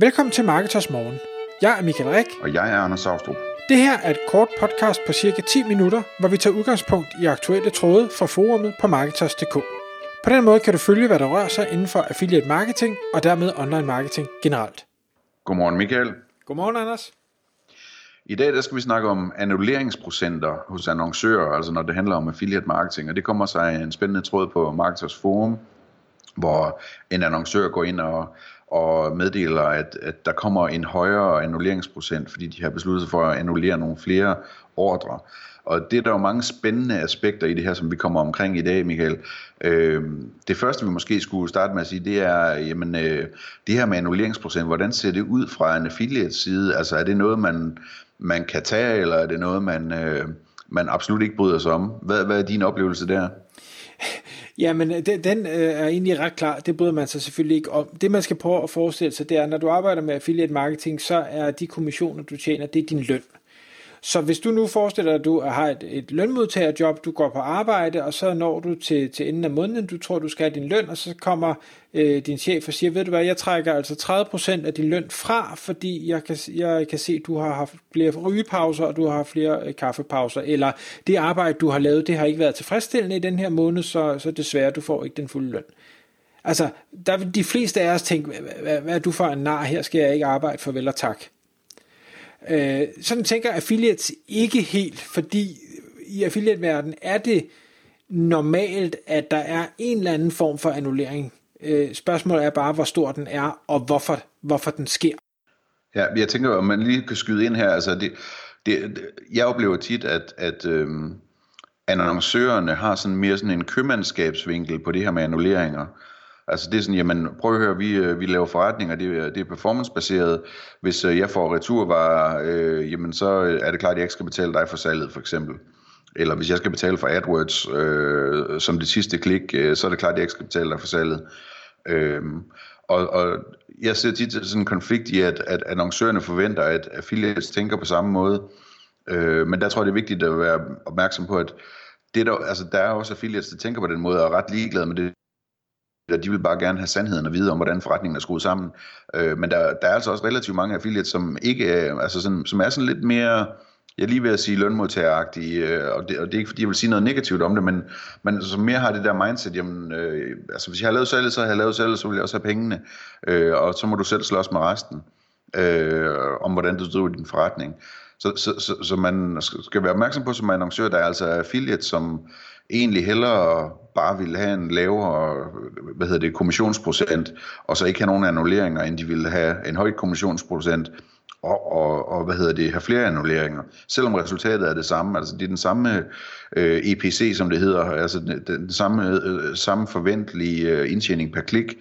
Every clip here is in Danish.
Velkommen til Marketers Morgen. Jeg er Michael Rik. Og jeg er Anders Saustrup. Det her er et kort podcast på cirka 10 minutter, hvor vi tager udgangspunkt i aktuelle tråde fra forumet på Marketers.dk. På den måde kan du følge, hvad der rører sig inden for affiliate marketing og dermed online marketing generelt. Godmorgen Michael. Godmorgen Anders. I dag der skal vi snakke om annulleringsprocenter hos annoncører, altså når det handler om affiliate marketing, og det kommer sig en spændende tråd på Marketers Forum, hvor en annoncør går ind og, og meddeler, at, at der kommer en højere annulleringsprocent, fordi de har besluttet sig for at annullere nogle flere ordre. Og det er der jo mange spændende aspekter i det her, som vi kommer omkring i dag, Michael. Øh, det første, vi måske skulle starte med at sige, det er, jamen, øh, det her med annulleringsprocent, hvordan ser det ud fra en affiliate side? Altså er det noget, man, man kan tage, eller er det noget, man, øh, man absolut ikke bryder sig om? Hvad, hvad er din oplevelse der? Jamen, øh, den, den øh, er egentlig ret klar. Det bryder man sig selvfølgelig ikke om. Det, man skal prøve at forestille sig, det er, når du arbejder med affiliate marketing, så er de kommissioner, du tjener, det er din løn. Så hvis du nu forestiller dig, at du har et, et lønmodtagerjob, du går på arbejde, og så når du til, til enden af måneden, du tror, du skal have din løn, og så kommer øh, din chef og siger, ved du hvad, jeg trækker altså 30% af din løn fra, fordi jeg kan, jeg kan se, at du har haft flere rygepauser, og du har haft flere øh, kaffepauser, eller det arbejde, du har lavet, det har ikke været tilfredsstillende i den her måned, så, så desværre, du får ikke den fulde løn. Altså, der vil de fleste af os tænke, hvad, hvad, hvad er du for en nar, her skal jeg ikke arbejde for vel og tak. Øh, sådan tænker affiliates ikke helt, fordi i affiliate-verdenen er det normalt, at der er en eller anden form for annullering. Øh, spørgsmålet er bare, hvor stor den er, og hvorfor, hvorfor den sker. Ja, jeg tænker, om man lige kan skyde ind her, altså det, det, jeg oplever tit, at, at øhm, annoncørerne har sådan mere sådan en købmandskabsvinkel på det her med annulleringer. Altså det er sådan, jamen prøv at høre, vi, øh, vi laver forretninger, det det er performancebaseret. Hvis øh, jeg får returvarer, øh, jamen så øh, er det klart, at jeg ikke skal betale dig for salget for eksempel. Eller hvis jeg skal betale for AdWords øh, som det sidste klik, øh, så er det klart, at jeg ikke skal betale dig for salget. Øh, og, og jeg ser tit sådan en konflikt i, at, at annoncørerne forventer, at affiliates tænker på samme måde. Øh, men der tror jeg, det er vigtigt at være opmærksom på, at det der, altså, der er også affiliates, der tænker på den måde, og er ret ligeglade med det, de vil bare gerne have sandheden og vide om, hvordan forretningen er skruet sammen. Øh, men der, der er altså også relativt mange affiliates, som ikke er, altså sådan, som er sådan lidt mere, jeg lige ved at sige lønmodtageragtige, øh, og, det, og det er ikke fordi, jeg vil sige noget negativt om det, men, men altså, som mere har det der mindset, jamen, øh, altså hvis jeg har lavet salget, så har jeg lavet salget, så vil jeg også have pengene, øh, og så må du selv slås med resten, øh, om hvordan du driver din forretning. Så, så, så, så man skal være opmærksom på som annoncør, der er altså affiliate, som egentlig hellere bare ville have en lavere hvad hedder det, kommissionsprocent, og så ikke have nogen annulleringer, end de ville have en høj kommissionsprocent, og, og, og hvad hedder det, have flere annulleringer. Selvom resultatet er det samme, altså det er den samme øh, EPC, som det hedder, altså den, den samme, øh, samme forventelige øh, indtjening per klik,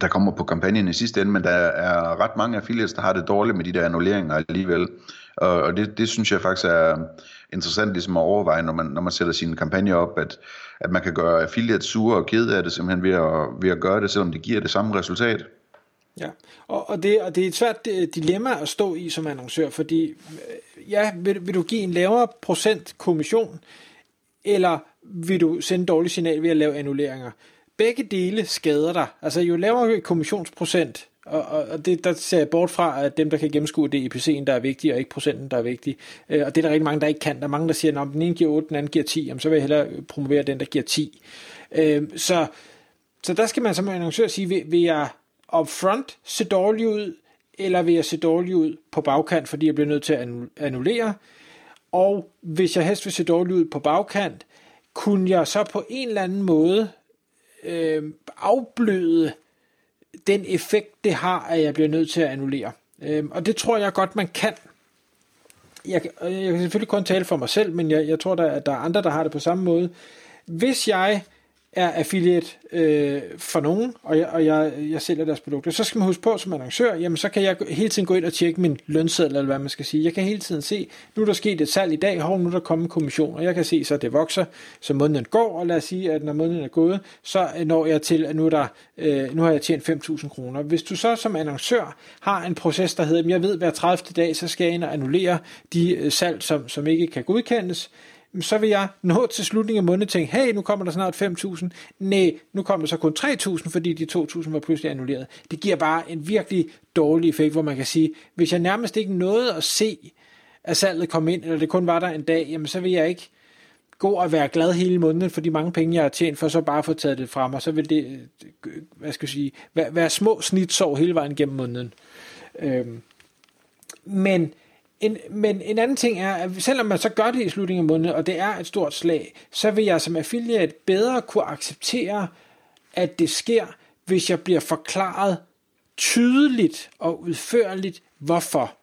der kommer på kampagnen i sidste ende, men der er ret mange affiliates, der har det dårligt med de der annulleringer alligevel. Og, og det, det synes jeg faktisk er interessant ligesom at overveje, når man, når man sætter sine kampagner op, at, at man kan gøre affiliates sure og kede af det simpelthen ved at, ved at gøre det, selvom det giver det samme resultat. Ja, og, og, det, og det er et svært øh, dilemma at stå i som annoncør, fordi øh, ja, vil, vil du give en lavere procent kommission, eller vil du sende dårlig signal ved at lave annulleringer? Begge dele skader dig. Altså jo lavere kommissionsprocent, og, og det, der ser jeg bort fra, at dem, der kan gennemskue, det i EPC'en, der er vigtig, og ikke procenten, der er vigtig. Øh, og det er der rigtig mange, der ikke kan. Der er mange, der siger, at den ene giver 8, den anden giver 10, jamen, så vil jeg hellere promovere den, der giver 10. Øh, så, så der skal man som annoncør sige, vil, vil jeg upfront se dårlig ud, eller vil jeg se dårlig ud på bagkant, fordi jeg bliver nødt til at annullere? Og hvis jeg helst vil se dårlig ud på bagkant, kunne jeg så på en eller anden måde øh, afbløde den effekt, det har, at jeg bliver nødt til at annullere. Øh, og det tror jeg godt, man kan. Jeg, øh, jeg kan selvfølgelig kun tale for mig selv, men jeg, jeg tror, der, at der er andre, der har det på samme måde. Hvis jeg er affiliate øh, for nogen, og, jeg, og jeg, jeg sælger deres produkter, så skal man huske på som annoncør, jamen så kan jeg hele tiden gå ind og tjekke min lønseddel, eller hvad man skal sige. Jeg kan hele tiden se, nu er der sket et salg i dag, hov, nu er der kommet en kommission, og jeg kan se, så det vokser, så måneden går, og lad os sige, at når måneden er gået, så øh, når jeg til, at nu, er der, øh, nu har jeg tjent 5.000 kroner. Hvis du så som annoncør har en proces, der hedder, jeg ved, hver 30. dag, så skal jeg ind og annullere de øh, salg, som, som ikke kan godkendes, så vil jeg nå til slutningen af måneden og tænke, hey, nu kommer der snart 5.000. Nej, nu kommer der så kun 3.000, fordi de 2.000 var pludselig annulleret. Det giver bare en virkelig dårlig effekt, hvor man kan sige, hvis jeg nærmest ikke nåede at se, at salget kom ind, eller det kun var der en dag, jamen så vil jeg ikke gå og være glad hele måneden for de mange penge, jeg har tjent, for så bare at få taget det fra mig, så vil det, øh, hvad skal jeg sige, være, være små snitsår hele vejen gennem måneden. Øhm, men en, men en anden ting er, at selvom man så gør det i slutningen af måneden, og det er et stort slag, så vil jeg som affiliate bedre kunne acceptere, at det sker, hvis jeg bliver forklaret tydeligt og udførligt, hvorfor.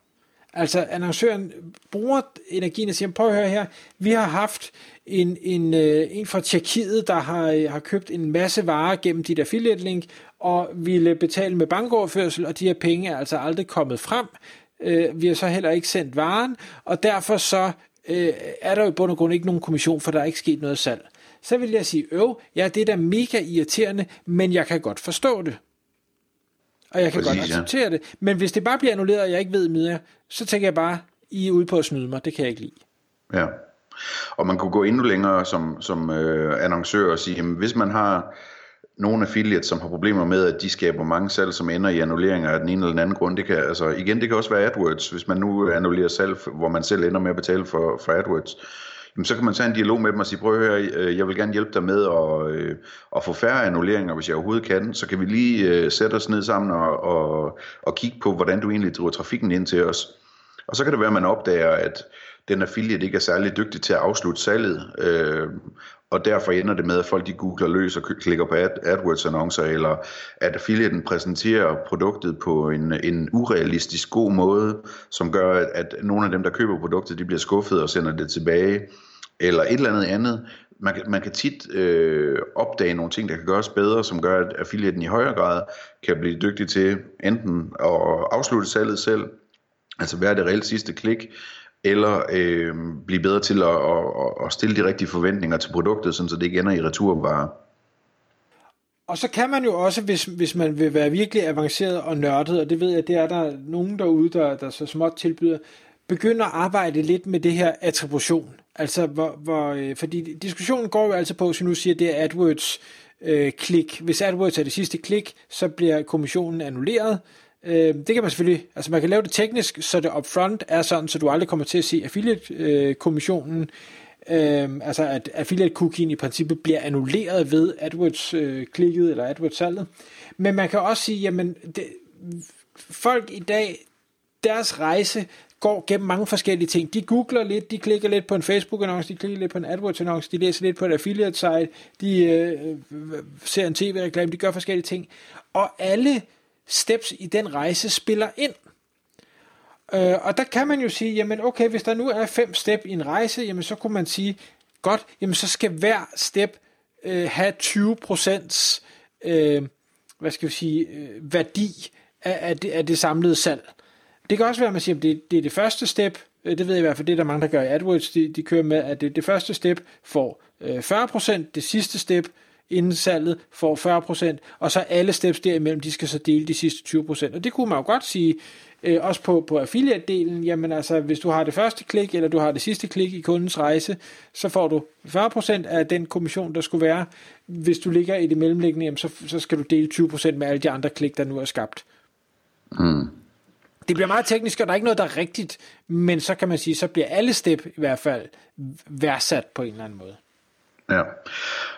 Altså annoncøren bruger energien og siger, prøv at høre her, vi har haft en, en, øh, en fra Tjekkiet, der har, øh, har købt en masse varer gennem dit affiliate link, og ville betale med bankoverførsel, og de her penge er altså aldrig kommet frem. Øh, vi har så heller ikke sendt varen, og derfor så øh, er der jo i bund og grund ikke nogen kommission, for der er ikke sket noget salg. Så vil jeg sige, øv, ja, det er da mega irriterende, men jeg kan godt forstå det. Og jeg kan Præcis, godt acceptere ja. det. Men hvis det bare bliver annulleret, og jeg ikke ved mere, så tænker jeg bare, I er ude på at snyde mig. Det kan jeg ikke lide. Ja. Og man kunne gå endnu længere som, som øh, annoncør og sige, jamen, hvis man har nogle affiliates, som har problemer med, at de skaber mange salg, som ender i annulleringer af den ene eller den anden grund. Det kan, altså, igen, det kan også være AdWords, hvis man nu annullerer salg, hvor man selv ender med at betale for, for AdWords. Jamen, så kan man tage en dialog med dem og sige, prøv at høre, øh, jeg vil gerne hjælpe dig med at, øh, at få færre annulleringer, hvis jeg overhovedet kan. Så kan vi lige øh, sætte os ned sammen og, og, og kigge på, hvordan du egentlig driver trafikken ind til os. Og så kan det være, at man opdager, at den affiliate ikke er særlig dygtig til at afslutte salget, øh, og derfor ender det med, at folk de googler løs og klikker på ad, AdWords-annoncer, eller at affiliaten præsenterer produktet på en, en urealistisk god måde, som gør, at, at nogle af dem, der køber produktet, de bliver skuffet og sender det tilbage, eller et eller andet andet. Man kan, man kan tit øh, opdage nogle ting, der kan gøres bedre, som gør, at affiliaten i højere grad kan blive dygtig til enten at afslutte salget selv, altså være det reelt sidste klik, eller øh, blive bedre til at, at, at stille de rigtige forventninger til produktet, sådan så det ikke ender i returvarer. Og så kan man jo også, hvis, hvis man vil være virkelig avanceret og nørdet, og det ved jeg, det er der nogen derude, der, der så småt tilbyder, begynde at arbejde lidt med det her attribution. Altså, hvor, hvor, øh, fordi diskussionen går jo altså på, som nu siger, det er AdWords øh, klik. Hvis AdWords er det sidste klik, så bliver kommissionen annulleret. Øh, det kan man selvfølgelig, altså man kan lave det teknisk, så det upfront er sådan, så du aldrig kommer til at se affiliate-kommissionen, øh, altså at affiliate-cookien i princippet bliver annulleret ved AdWords-klikket øh, eller AdWords-salget. Men man kan også sige, jamen det, folk i dag, deres rejse går gennem mange forskellige ting. De googler lidt, de klikker lidt på en Facebook-annonce, de klikker lidt på en AdWords-annonce, de læser lidt på et affiliate-site, de øh, øh, øh ser en tv-reklame, de gør forskellige ting. Og alle steps i den rejse spiller ind. Øh, og der kan man jo sige, jamen okay, hvis der nu er fem step i en rejse, jamen så kunne man sige, godt, jamen så skal hver step øh, have 20% øh, hvad skal vi sige, øh, værdi af, af, det, af det samlede salg. Det kan også være, at man siger, at det, det er det første step, øh, det ved jeg i hvert fald, det er der mange, der gør i AdWords, de, de kører med, at det, det første step får øh, 40%, det sidste step inden salget får 40%, og så alle steps derimellem, de skal så dele de sidste 20%. Og det kunne man jo godt sige, øh, også på, på affiliate-delen, jamen altså, hvis du har det første klik, eller du har det sidste klik i kundens rejse, så får du 40% af den kommission, der skulle være. Hvis du ligger i det mellemliggende, jamen, så, så skal du dele 20% med alle de andre klik, der nu er skabt. Mm. Det bliver meget teknisk, og der er ikke noget, der er rigtigt, men så kan man sige, så bliver alle step i hvert fald værdsat på en eller anden måde. Ja,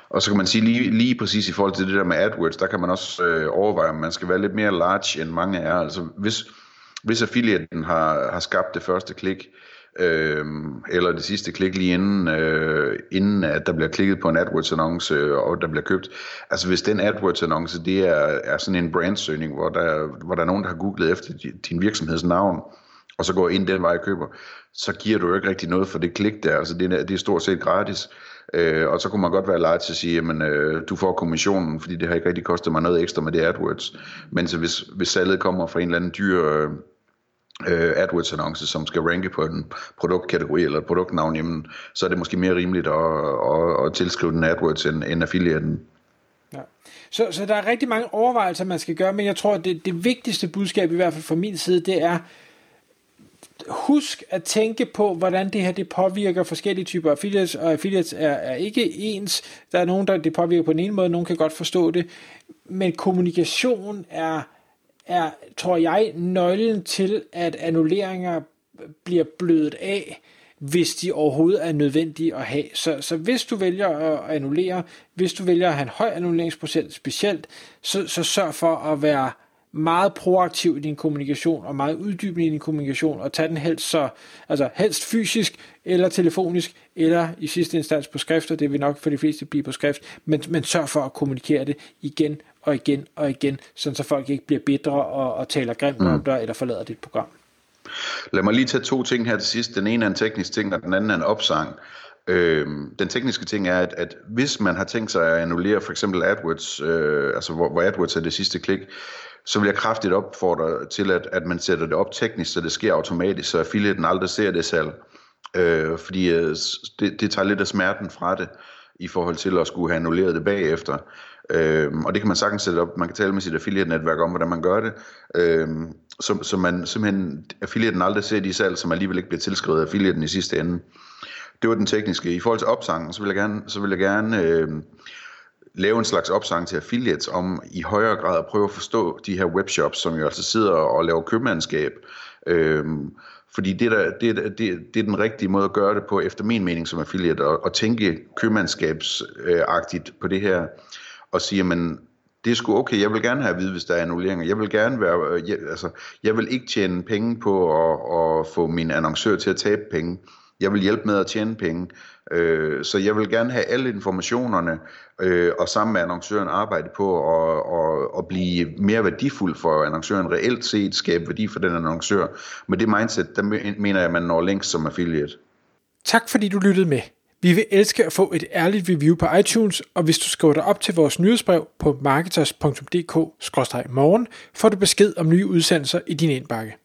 og så kan man sige lige, lige præcis i forhold til det der med AdWords, der kan man også øh, overveje, om man skal være lidt mere large, end mange er. Altså hvis, hvis affiliaten har, har skabt det første klik, øh, eller det sidste klik lige inden, øh, inden at der bliver klikket på en AdWords-annonce, øh, og der bliver købt. Altså hvis den AdWords-annonce, det er, er sådan en brandsøgning, hvor der, hvor der er nogen, der har googlet efter din virksomheds navn, og så går ind den vej og køber, så giver du jo ikke rigtig noget for det klik der. Altså det er, det er stort set gratis. Øh, og så kunne man godt være lejet til at sige, jamen øh, du får kommissionen, fordi det har ikke rigtig kostet mig noget ekstra med det AdWords. Men så hvis, hvis salget kommer fra en eller anden dyr øh, øh AdWords-annonce, som skal ranke på en produktkategori eller et produktnavn, jamen, så er det måske mere rimeligt at, at, at tilskrive den AdWords end, end affiliaten. Ja. Så, så der er rigtig mange overvejelser, man skal gøre, men jeg tror, at det, det vigtigste budskab, i hvert fald fra min side, det er, husk at tænke på, hvordan det her det påvirker forskellige typer affiliates, og affiliates er, er ikke ens. Der er nogen, der det påvirker på en ene måde, nogen kan godt forstå det, men kommunikation er, er tror jeg, nøglen til, at annulleringer bliver blødet af, hvis de overhovedet er nødvendige at have. Så, så hvis du vælger at annullere, hvis du vælger at have en høj annulleringsprocent specielt, så, så sørg for at være meget proaktiv i din kommunikation, og meget uddybende i din kommunikation, og tage den helst, så, altså helst fysisk, eller telefonisk, eller i sidste instans på skrift, og det vil nok for de fleste blive på skrift, men, men sørg for at kommunikere det igen og igen og igen, sådan så folk ikke bliver bedre og, og taler grimt mm. om dig, eller forlader dit program. Lad mig lige tage to ting her til sidst. Den ene er en teknisk ting, og den anden er en opsang. Øhm, den tekniske ting er, at, at hvis man har tænkt sig at annullere for eksempel AdWords, øh, altså hvor, hvor AdWords er det sidste klik, så vil jeg kraftigt opfordre til, at, at man sætter det op teknisk, så det sker automatisk, så affiliaten aldrig ser det salg. Øh, fordi øh, det, det tager lidt af smerten fra det, i forhold til at skulle have annulleret det bagefter. Øh, og det kan man sagtens sætte op. Man kan tale med sit affiliate-netværk om, hvordan man gør det. Øh, så, så man simpelthen, affiliaten aldrig ser de salg, som alligevel ikke bliver tilskrevet affiliaten i sidste ende. Det var den tekniske. I forhold til opsangen, så vil jeg gerne, så vil jeg gerne øh, lave en slags opsang til affiliates om i højere grad at prøve at forstå de her webshops, som jo altså sidder og laver købmandskab. Øhm, fordi det, der, det, det, det er den rigtige måde at gøre det på, efter min mening som affiliate, at, at tænke købmandskabsagtigt på det her, og sige, men det er sgu okay, jeg vil gerne have at vide, hvis der er annulleringer. Jeg vil gerne være, jeg, altså, jeg vil ikke tjene penge på at, at få min annoncør til at tabe penge. Jeg vil hjælpe med at tjene penge. Øh, så jeg vil gerne have alle informationerne, øh, og sammen med annoncøren arbejde på at, at, at blive mere værdifuld for annoncøren, reelt set skabe værdi for den annoncør. Med det mindset, der mener jeg, at man når længst som affiliate. Tak fordi du lyttede med. Vi vil elske at få et ærligt review på iTunes, og hvis du skriver dig op til vores nyhedsbrev på marketers.dk-morgen, får du besked om nye udsendelser i din indbakke.